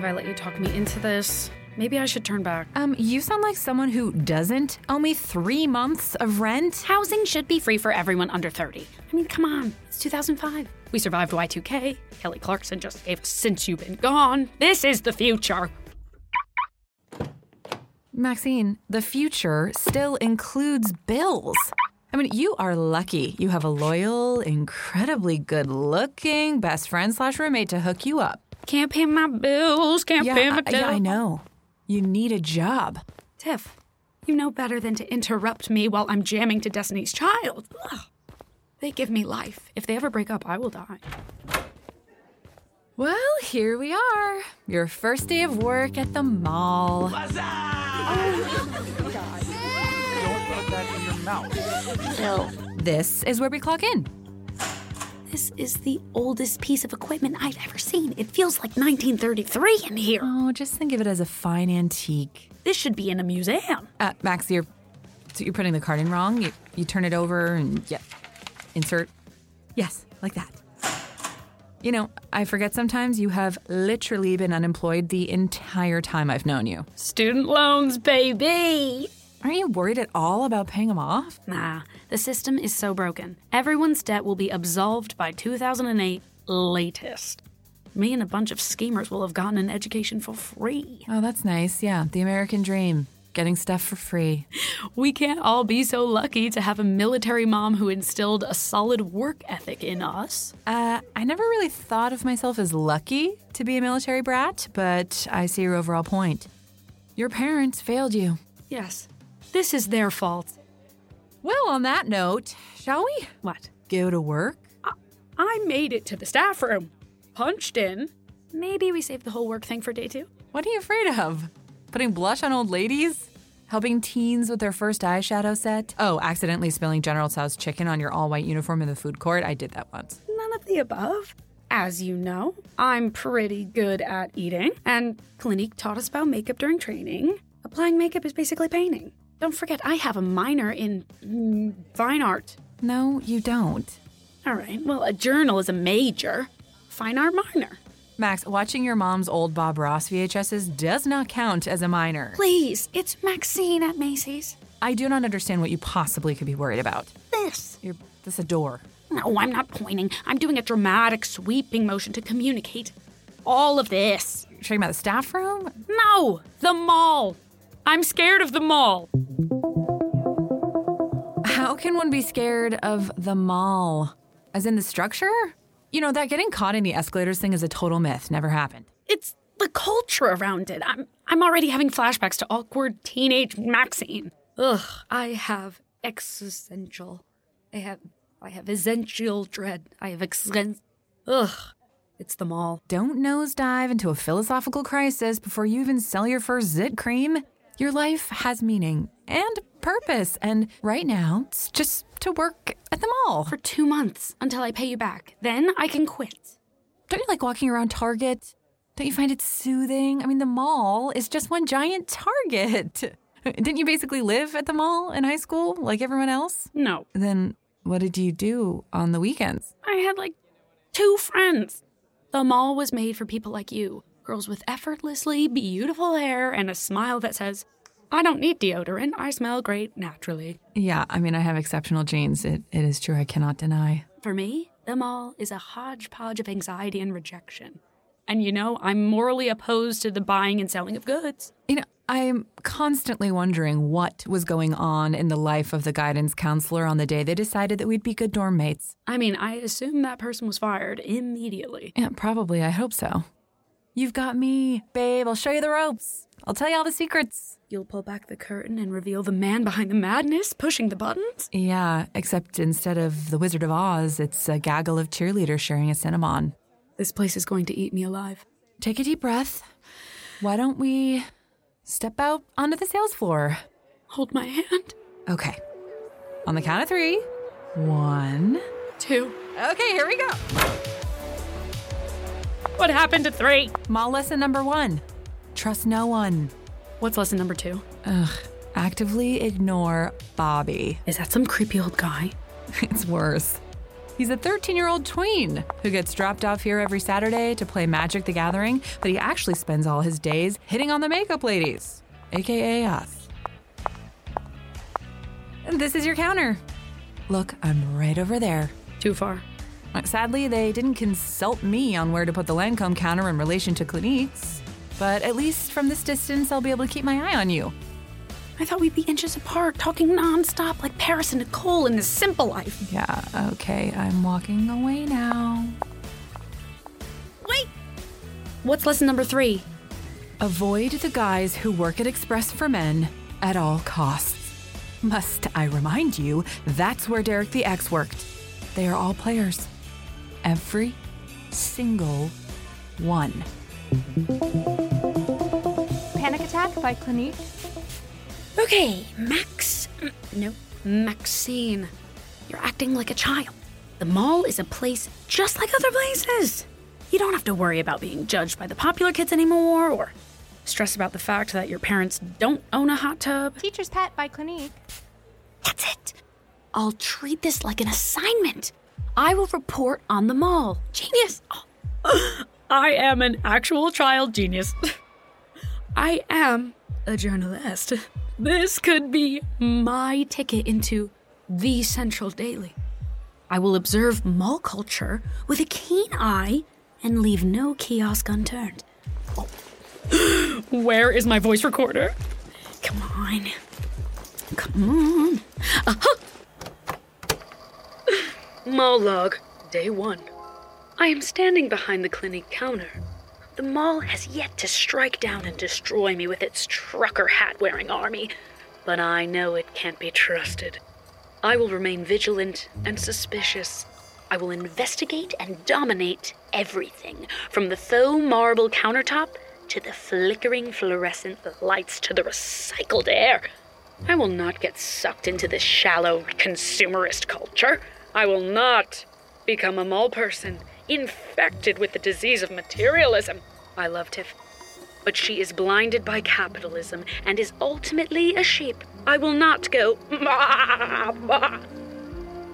believe I let you talk me into this. Maybe I should turn back. Um, you sound like someone who doesn't owe me three months of rent. Housing should be free for everyone under 30. I mean, come on. It's 2005. We survived Y2K. Kelly Clarkson just gave us Since You've Been Gone. This is the future. Maxine, the future still includes bills. I mean, you are lucky you have a loyal, incredibly good looking best friend slash roommate to hook you up. Can't pay my bills. Can't Yeah, pay my I, yeah, I know. You need a job. Tiff, you know better than to interrupt me while I'm jamming to Destiny's Child. Ugh. They give me life. If they ever break up, I will die. Well, here we are. Your first day of work at the mall. Don't put that in your mouth. This is where we clock in. This is the oldest piece of equipment I've ever seen. It feels like 1933 in here. Oh, just think of it as a fine antique. This should be in a museum. Uh, Max, you're so you're putting the card in wrong. You, you turn it over and yeah, insert. Yes, like that. You know, I forget sometimes you have literally been unemployed the entire time I've known you. Student loans, baby. Aren't you worried at all about paying them off? Nah, the system is so broken. Everyone's debt will be absolved by 2008 latest. Me and a bunch of schemers will have gotten an education for free. Oh, that's nice. Yeah, the American dream. Getting stuff for free. We can't all be so lucky to have a military mom who instilled a solid work ethic in us. Uh, I never really thought of myself as lucky to be a military brat, but I see your overall point. Your parents failed you. Yes, this is their fault. Well, on that note, shall we What? go to work? I made it to the staff room, punched in. Maybe we save the whole work thing for day two. What are you afraid of? Putting blush on old ladies? Helping teens with their first eyeshadow set? Oh, accidentally spilling General Tso's chicken on your all white uniform in the food court? I did that once. None of the above. As you know, I'm pretty good at eating, and Clinique taught us about makeup during training. Applying makeup is basically painting. Don't forget, I have a minor in mm, fine art. No, you don't. All right, well, a journal is a major, fine art minor. Max, watching your mom's old Bob Ross VHSs does not count as a minor. Please, it's Maxine at Macy's. I do not understand what you possibly could be worried about. This. You're this a door. No, I'm not pointing. I'm doing a dramatic, sweeping motion to communicate. All of this. You're talking about the staff room? No, the mall. I'm scared of the mall. How can one be scared of the mall? As in the structure? You know, that getting caught in the escalators thing is a total myth. Never happened. It's the culture around it. I'm I'm already having flashbacks to awkward teenage Maxine. Ugh, I have existential. I have I have essential dread. I have exen. Ugh, it's the mall. Don't nosedive into a philosophical crisis before you even sell your first zit cream. Your life has meaning and purpose, and right now, it's just to work at the mall. For two months until I pay you back. Then I can quit. Don't you like walking around Target? Don't you find it soothing? I mean, the mall is just one giant Target. Didn't you basically live at the mall in high school like everyone else? No, Then what did you do on the weekends? I had like two friends. The mall was made for people like you, girls with effortlessly beautiful hair and a smile that says, I don't need deodorant. I smell great naturally. Yeah, I mean, I have exceptional genes. It, it is true. I cannot deny. For me, the mall is a hodgepodge of anxiety and rejection. And you know, I'm morally opposed to the buying and selling of goods. You know, I'm constantly wondering what was going on in the life of the guidance counselor on the day they decided that we'd be good dorm mates. I mean, I assume that person was fired immediately. Yeah, probably. I hope so. You've got me, babe. I'll show you the ropes. I'll tell you all the secrets. You'll pull back the curtain and reveal the man behind the madness pushing the buttons? Yeah, except instead of the Wizard of Oz, it's a gaggle of cheerleaders sharing a Cinnabon. This place is going to eat me alive. Take a deep breath. Why don't we step out onto the sales floor? Hold my hand. Okay. On the count of three. One. Two. Okay, here we go. What happened to three? Mall lesson number one trust no one. What's lesson number two? Ugh. Actively ignore Bobby. Is that some creepy old guy? It's worse. He's a 13 year old tween who gets dropped off here every Saturday to play Magic the Gathering, but he actually spends all his days hitting on the makeup ladies, aka us. This is your counter. Look, I'm right over there. Too far. Sadly, they didn't consult me on where to put the Lancome counter in relation to Clinique's, but at least from this distance, I'll be able to keep my eye on you. I thought we'd be inches apart, talking nonstop like Paris and Nicole in this simple life. Yeah, okay, I'm walking away now. Wait! What's lesson number three? Avoid the guys who work at Express for Men at all costs. Must I remind you, that's where Derek the X worked. They are all players. Every single one. Panic Attack by Clinique. Okay, Max. No, Maxine. You're acting like a child. The mall is a place just like other places. You don't have to worry about being judged by the popular kids anymore or stress about the fact that your parents don't own a hot tub. Teacher's Pet by Clinique. That's it. I'll treat this like an assignment. I will report on the mall. Genius. Oh. I am an actual child genius. I am a journalist. This could be my ticket into the Central Daily. I will observe mall culture with a keen eye and leave no kiosk unturned. Oh. Where is my voice recorder? Come on. Come on. Aha! Mall day one. I am standing behind the Clinique counter. The mall has yet to strike down and destroy me with its trucker hat wearing army, but I know it can't be trusted. I will remain vigilant and suspicious. I will investigate and dominate everything, from the faux marble countertop to the flickering fluorescent lights to the recycled air. I will not get sucked into this shallow consumerist culture. I will not become a mall person, infected with the disease of materialism. I love Tiff, but she is blinded by capitalism and is ultimately a sheep. I will not go.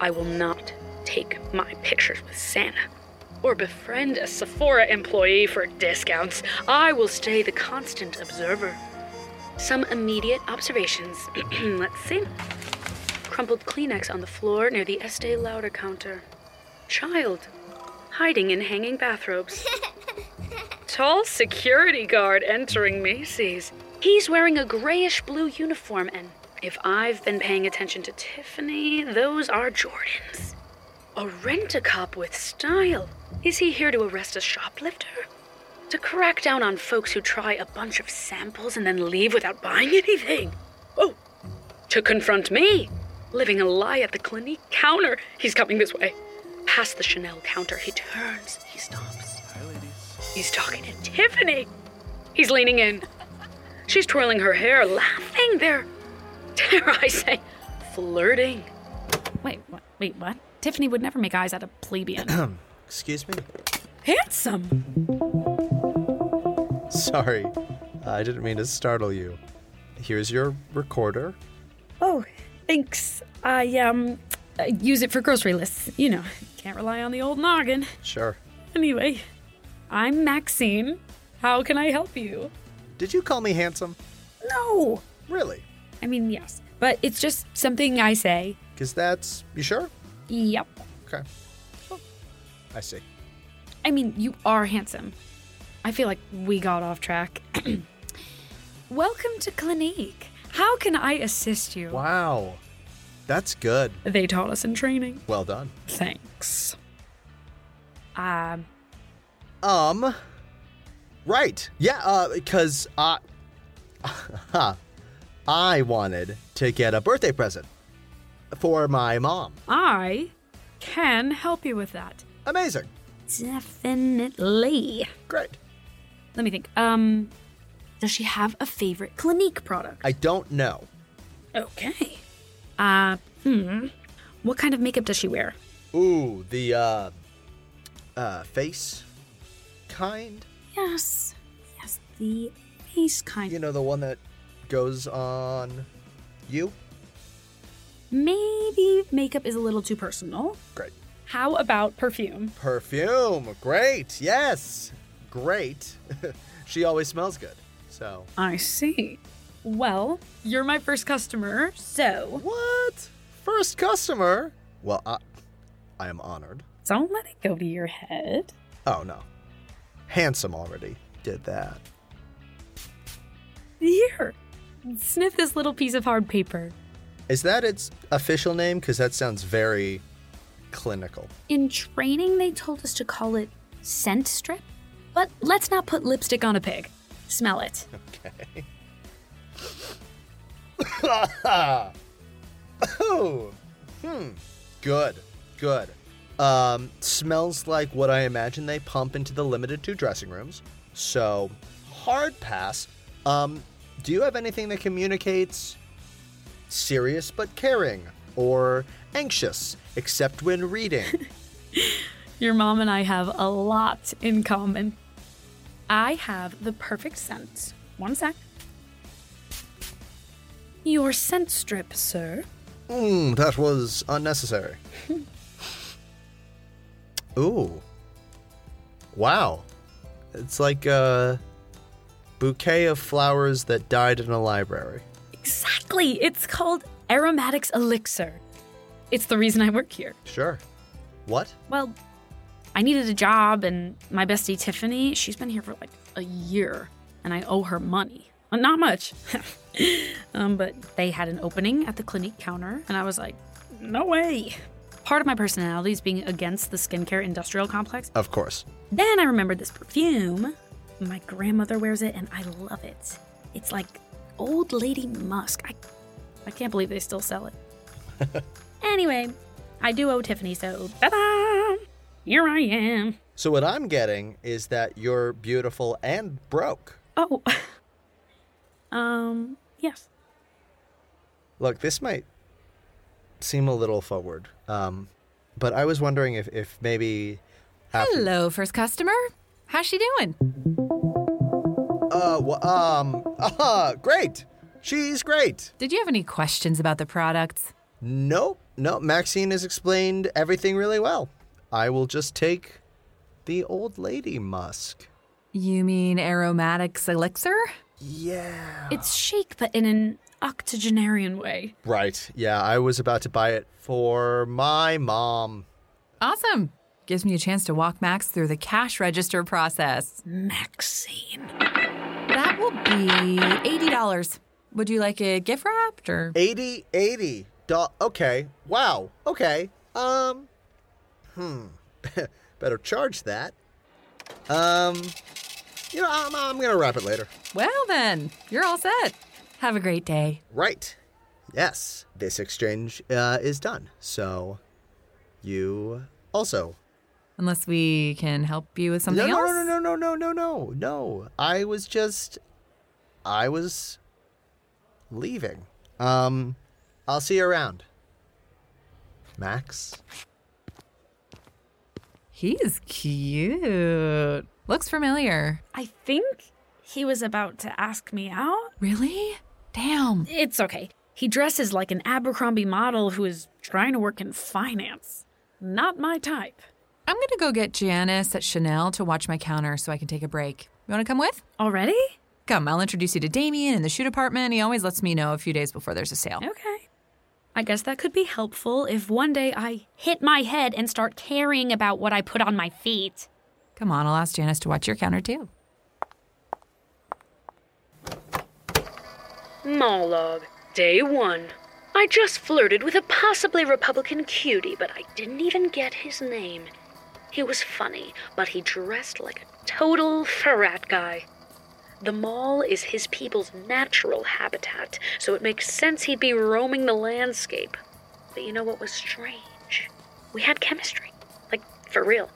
I will not take my pictures with Santa or befriend a Sephora employee for discounts. I will stay the constant observer. Some immediate observations. Let's see. Crumpled Kleenex on the floor near the Estee Lauder counter. Child hiding in hanging bathrobes. Tall security guard entering Macy's. He's wearing a grayish blue uniform, and if I've been paying attention to Tiffany, those are Jordans. A rent a cop with style. Is he here to arrest a shoplifter? To crack down on folks who try a bunch of samples and then leave without buying anything? Oh, to confront me, living a lie at the Clinique counter. He's coming this way. Past the Chanel counter, he turns, he stops. Hi, ladies. He's talking to Tiffany. He's leaning in. She's twirling her hair, laughing. They're, dare I say, flirting. Wait, what? Wait, what? Tiffany would never make eyes at a plebeian. Excuse me? Handsome. Sorry, I didn't mean to startle you. Here's your recorder. Oh, thanks. I um uh, use it for grocery lists. You know, can't rely on the old noggin. Sure. Anyway, I'm Maxine. How can I help you? Did you call me handsome? No. Really? I mean, yes, but it's just something I say. Because that's. You sure? Yep. Okay. I see. I mean, you are handsome. I feel like we got off track. Welcome to Clinique. How can I assist you? Wow. That's good. They taught us in training. Well done. Thanks. Um, Um. Right. Yeah, uh, because I. I wanted to get a birthday present for my mom. I can help you with that. Amazing. Definitely. Great. Let me think. Um, does she have a favorite Clinique product? I don't know. Okay. Uh, hmm. What kind of makeup does she wear? Ooh, the, uh. Uh, face kind? Yes. Yes, the face kind. You know, the one that goes on you? Maybe makeup is a little too personal. Great. How about perfume? Perfume. Great. Yes. Great. she always smells good. So. I see. Well, you're my first customer, so What? First customer? Well, I, I am honored. don't let it go to your head. Oh, no. Handsome already did that. Here, sniff this little piece of hard paper. Is that its official name? Because that sounds very clinical. In training, they told us to call it scent strip, but let's not put lipstick on a pig. Smell it. Okay. oh, hmm. Good, good. Um, smells like what I imagine they pump into the Limited Too dressing rooms. So, hard pass. Um, do you have anything that communicates serious but caring or anxious, except when reading? Your mom and I have a lot in common. I have the perfect scent. One sec. Your scent strip, sir. Hmm, that was unnecessary. Ooh. Wow. It's like a bouquet of flowers that died in a library. Exactly. It's called Aromatics Elixir. It's the reason I work here. Sure. What? Well, I needed a job, and my bestie Tiffany, she's been here for like a year, and I owe her money. Well, not much. um, but they had an opening at the Clinique counter, and I was like, no way. Part of my personality is being against the skincare industrial complex. Of course. Then I remembered this perfume. My grandmother wears it, and I love it. It's like old lady musk. I, I can't believe they still sell it. anyway, I do owe Tiffany, so ta-da! Here I am. So, what I'm getting is that you're beautiful and broke. Oh. um, yes. Look, this might seem a little forward, um, but I was wondering if, if maybe. After, Hello, first customer. How's she doing? Uh, wh- um, uh, great. She's great. Did you have any questions about the products? Nope, no. Maxine has explained everything really well. I will just take the old lady musk. You mean aromatics elixir? Yeah. It's chic, but in an octogenarian way. Right. Yeah, I was about to buy it for my mom. Awesome. Gives me a chance to walk Max through the cash register process. Maxine. That will be $80. Would you like it gift wrapped or? 80 80 do- okay wow okay um Hmm. Better charge that. Um, you know, I'm, I'm going to wrap it later. Well, then, you're all set. Have a great day. Right. Yes. This exchange uh, is done. So you also. Unless we can help you with something no, else? No, no, no, no, no, no, no, no. I was just. I was leaving. Um, I'll see you around. Max? He's cute. Looks familiar. I think he was about to ask me out. Really? Damn. It's okay. He dresses like an Abercrombie model who is trying to work in finance. Not my type. I'm gonna go get Janice at Chanel to watch my counter so I can take a break. You wanna come with? Already? Come, I'll introduce you to Damien in the shoe department. He always lets me know a few days before there's a sale. Okay. I guess that could be helpful if one day I hit my head and start caring about what I put on my feet. Come on, I'll ask Janice to watch your counter too. Monologue, day one. I just flirted with a possibly Republican cutie, but I didn't even get his name. He was funny, but he dressed like a total frat guy. The mall is his people's natural habitat, so it makes sense he'd be roaming the landscape. But you know what was strange? We had chemistry. Like, for real.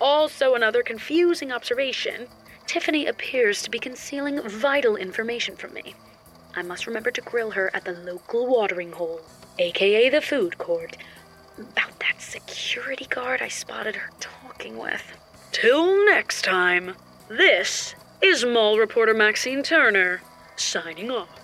Also, another confusing observation Tiffany appears to be concealing vital information from me. I must remember to grill her at the local watering hole, aka the food court, about that security guard I spotted her talking with. Till next time, this is Mall reporter Maxine Turner, signing off.